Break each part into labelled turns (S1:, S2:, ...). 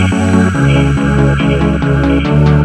S1: anh biết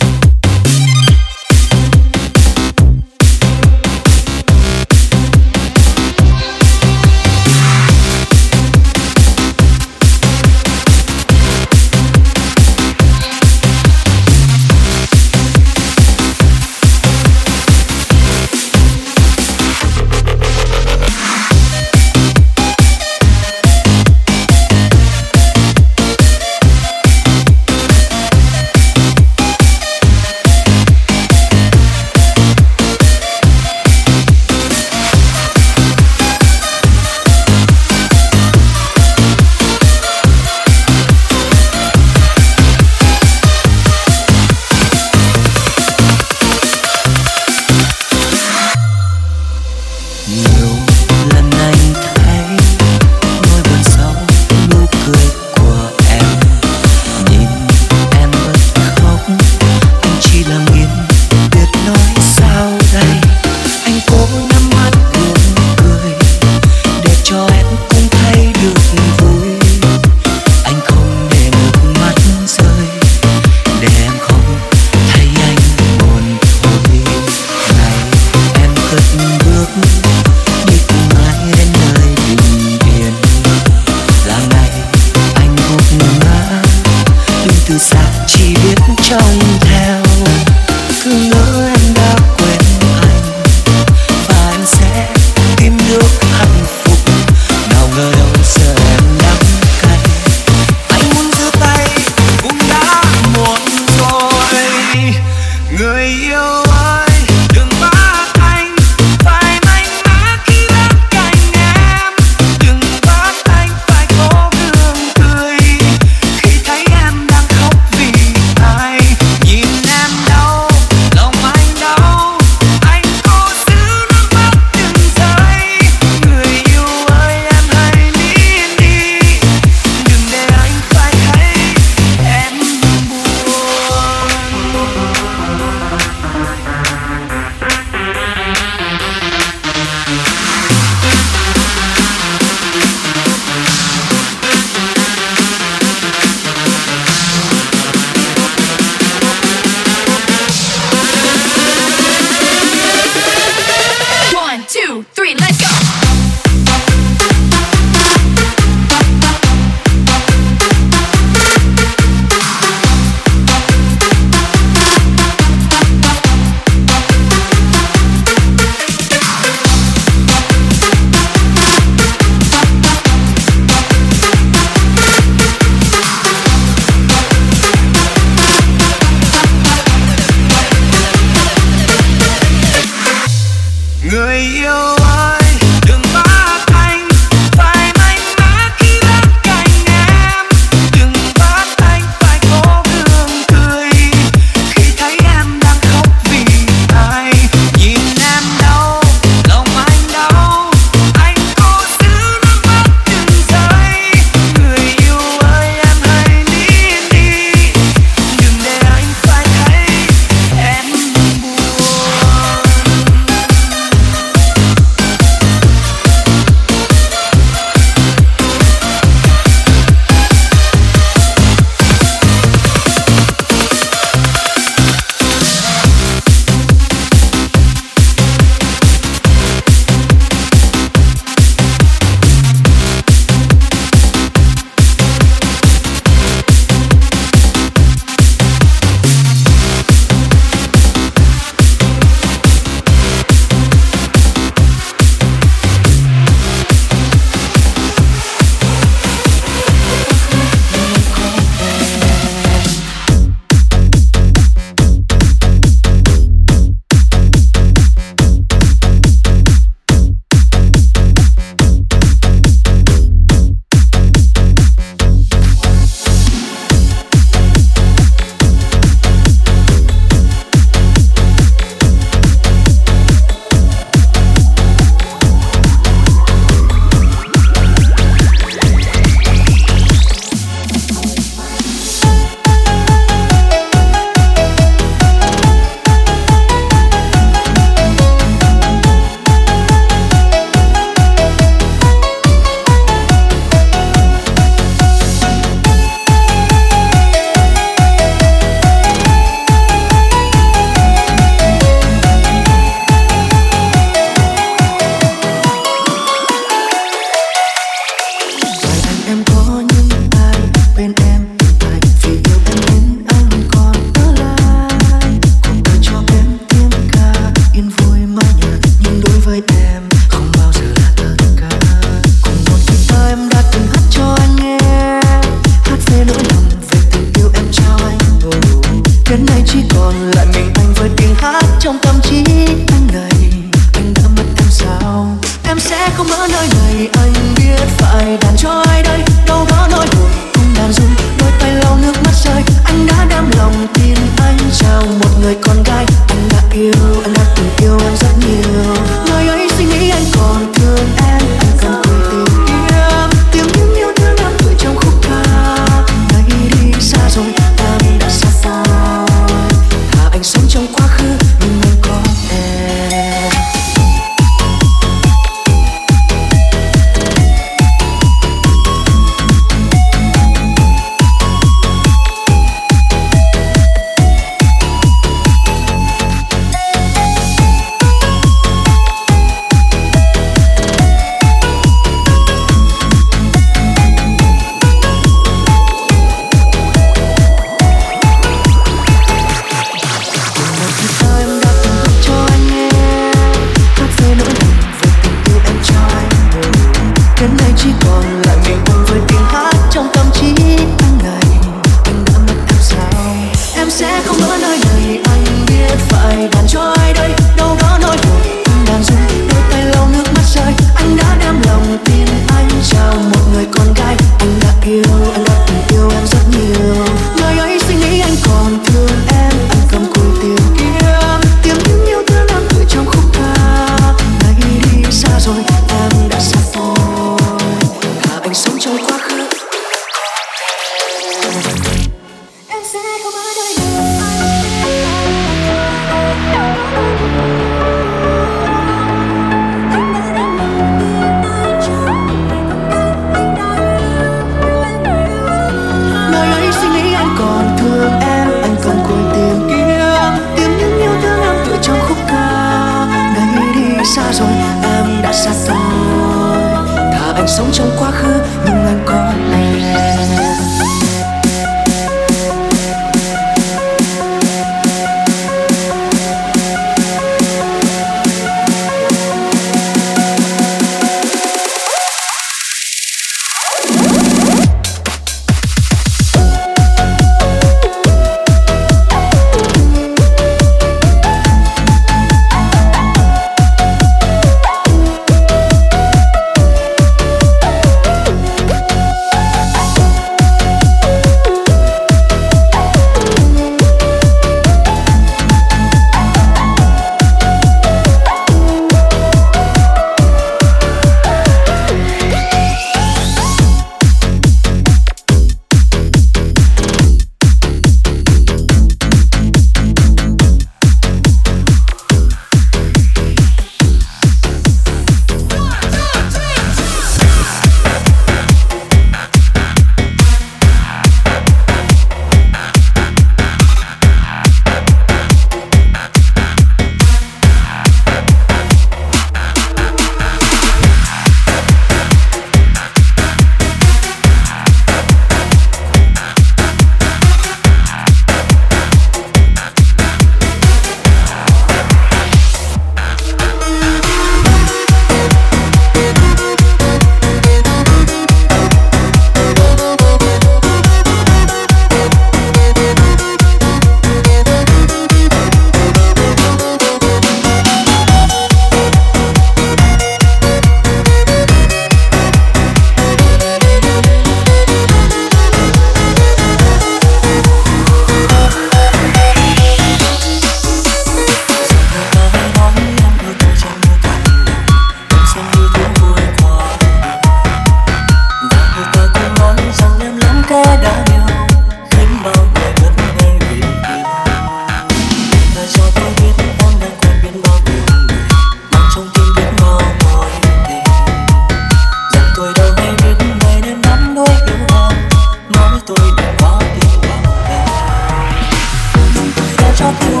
S1: walk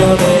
S1: sobre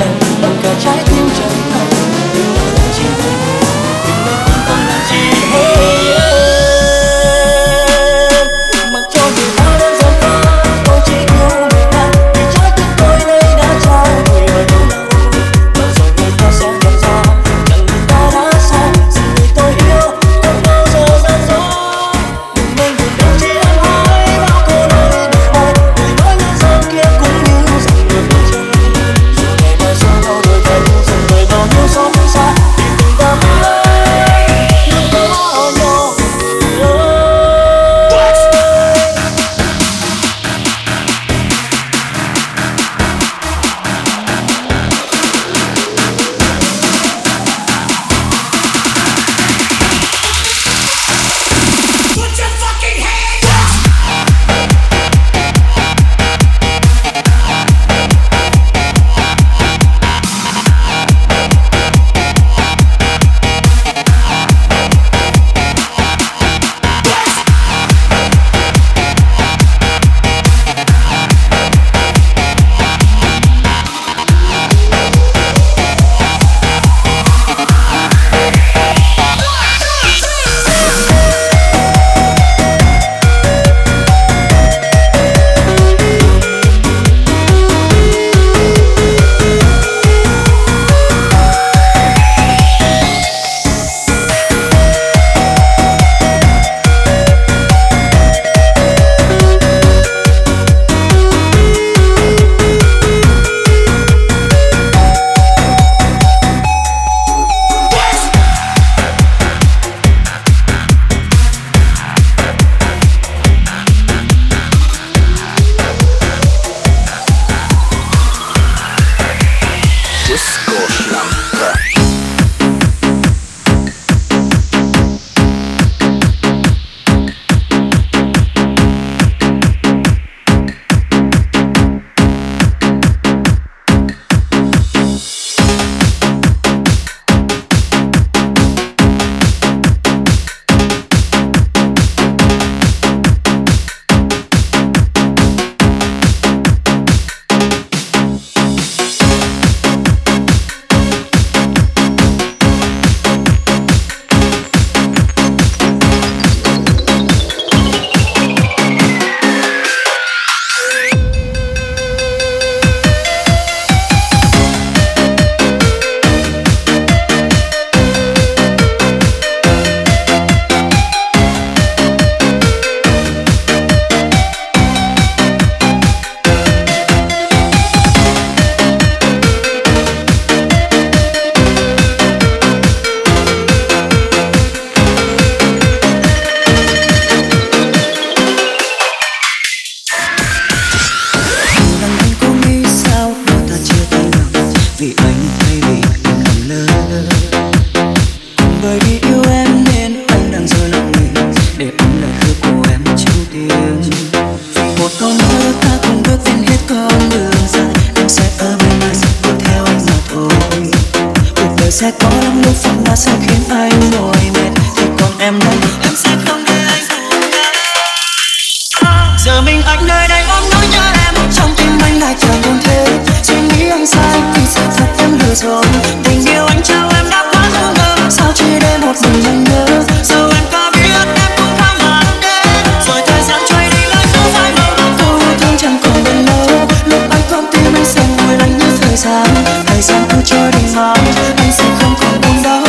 S1: thời gian thời gian cứ trôi đi mãi anh sẽ không còn buồn đau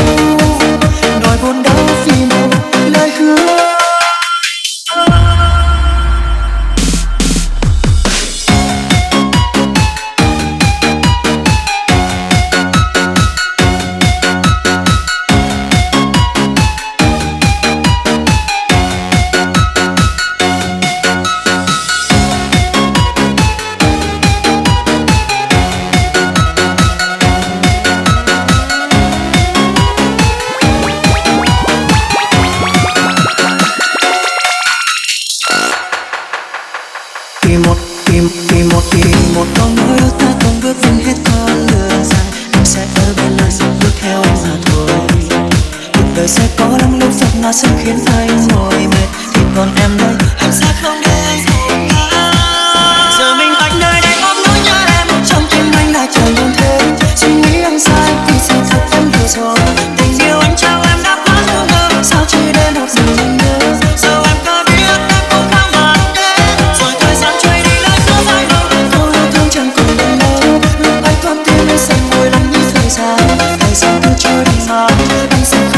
S1: heart.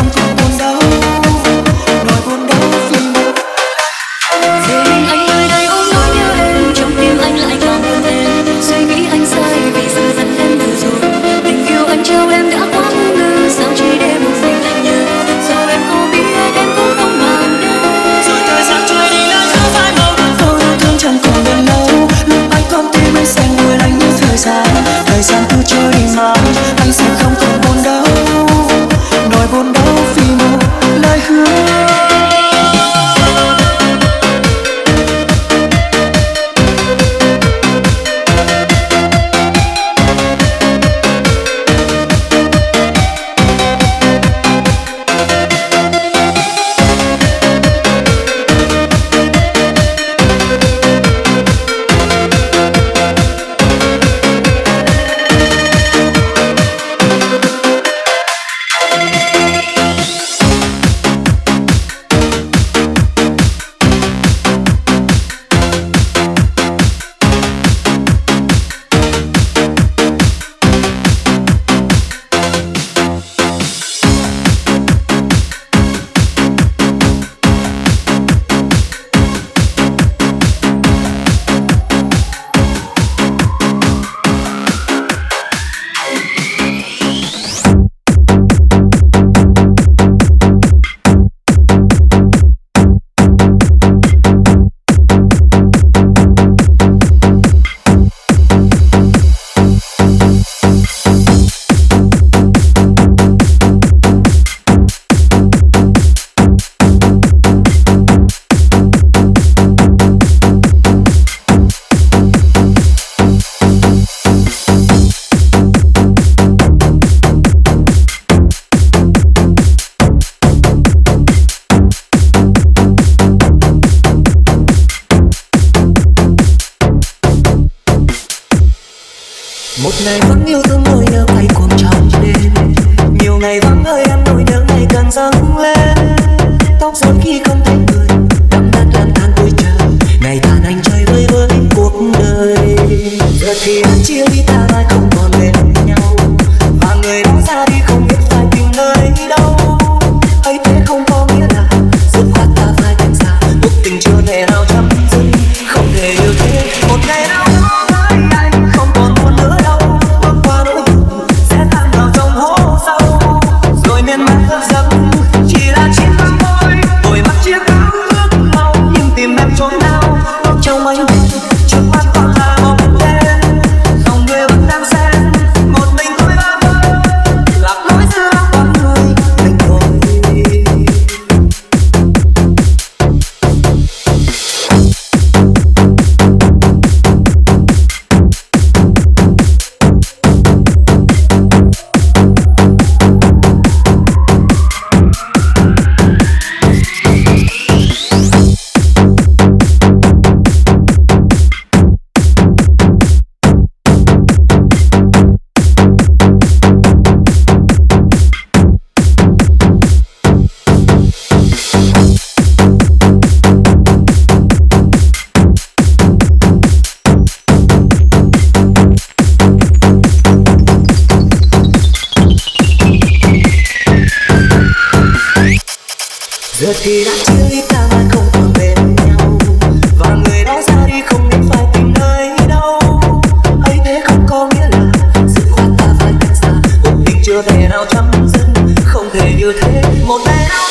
S1: thể như thế. Một đêm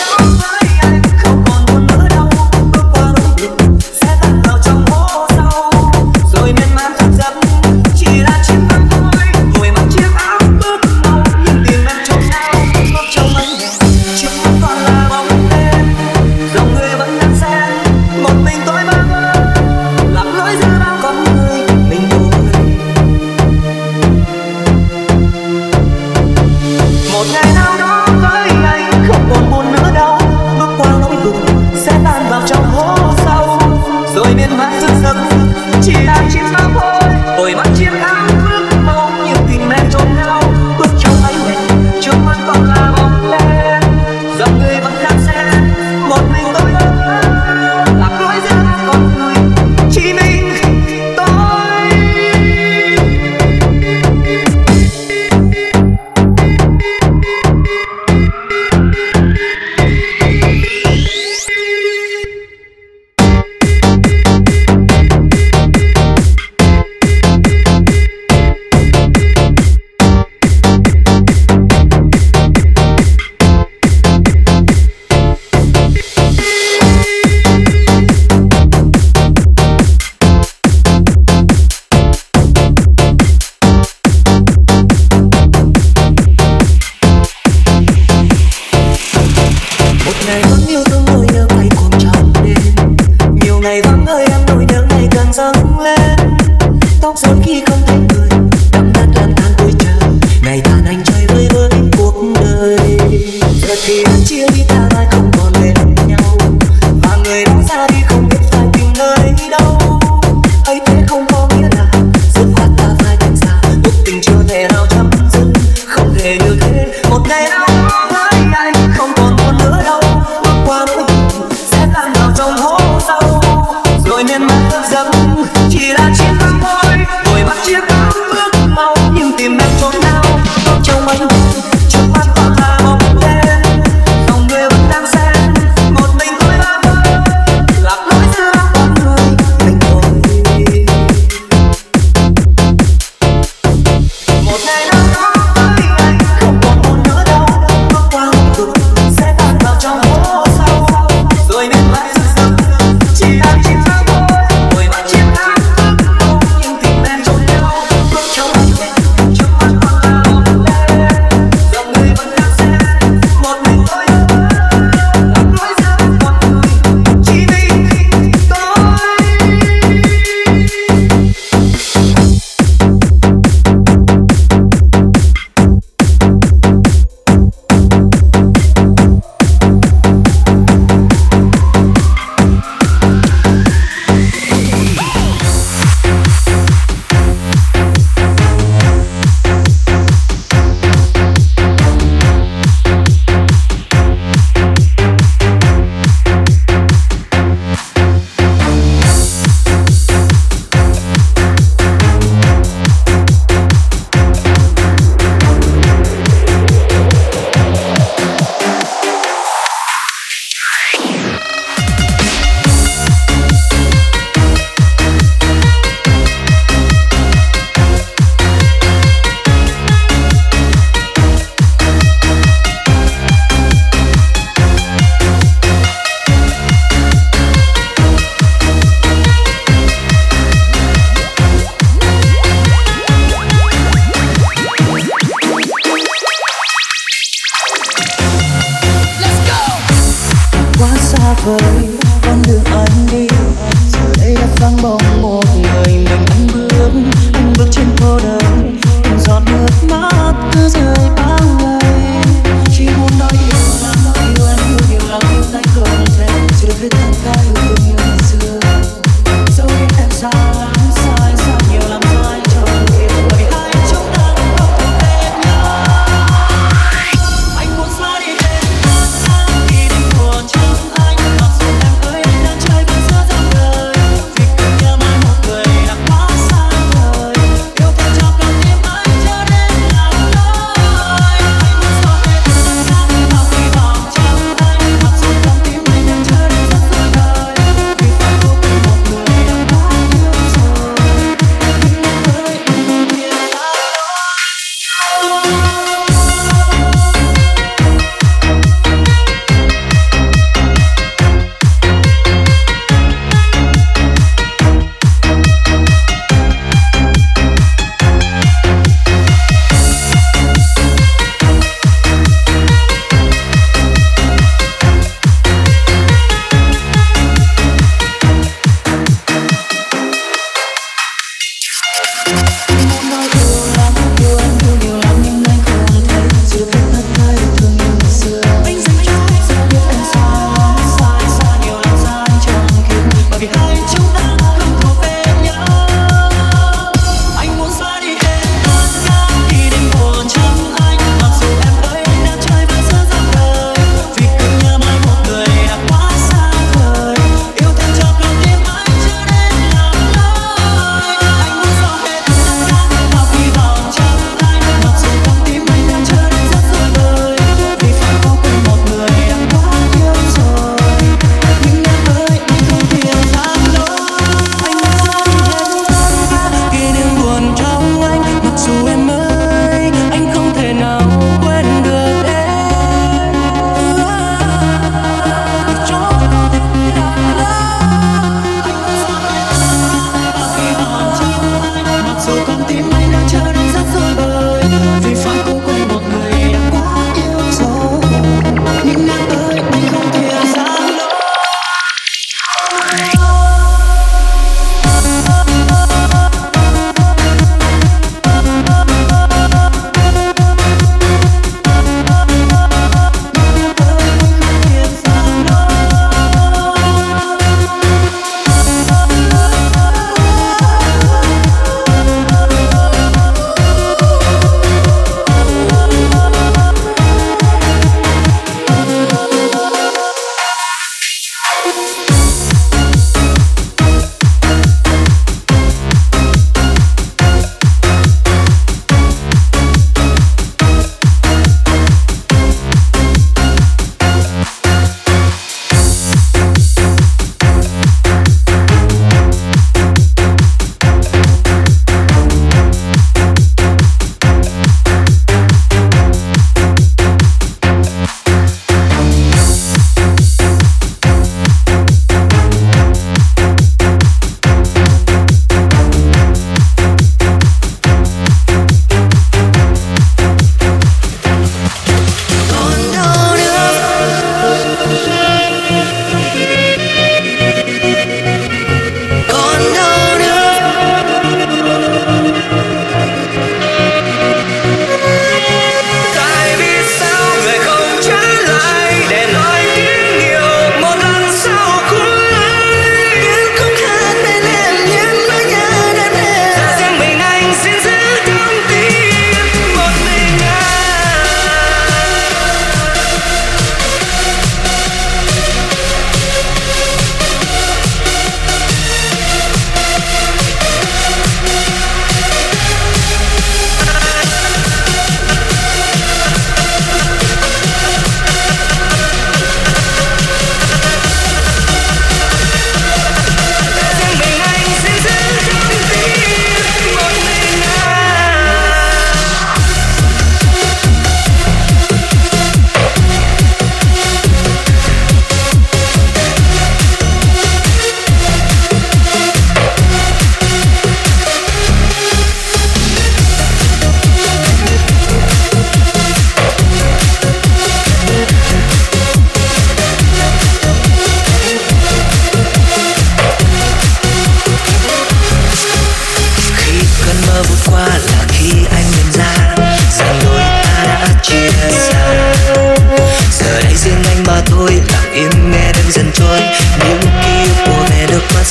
S1: One believe.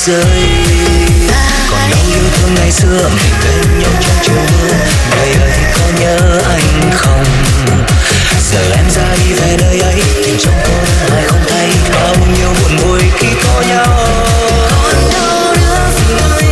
S1: rơi. Còn đau
S2: yêu
S1: thương ngày xưa, mình bên nhau trong chiều ngày ấy có nhớ anh không? Giờ em ra đi về nơi ấy tìm trong con ai không thấy. Bao nhiêu buồn vui khi có nhau. Còn đau nữa gì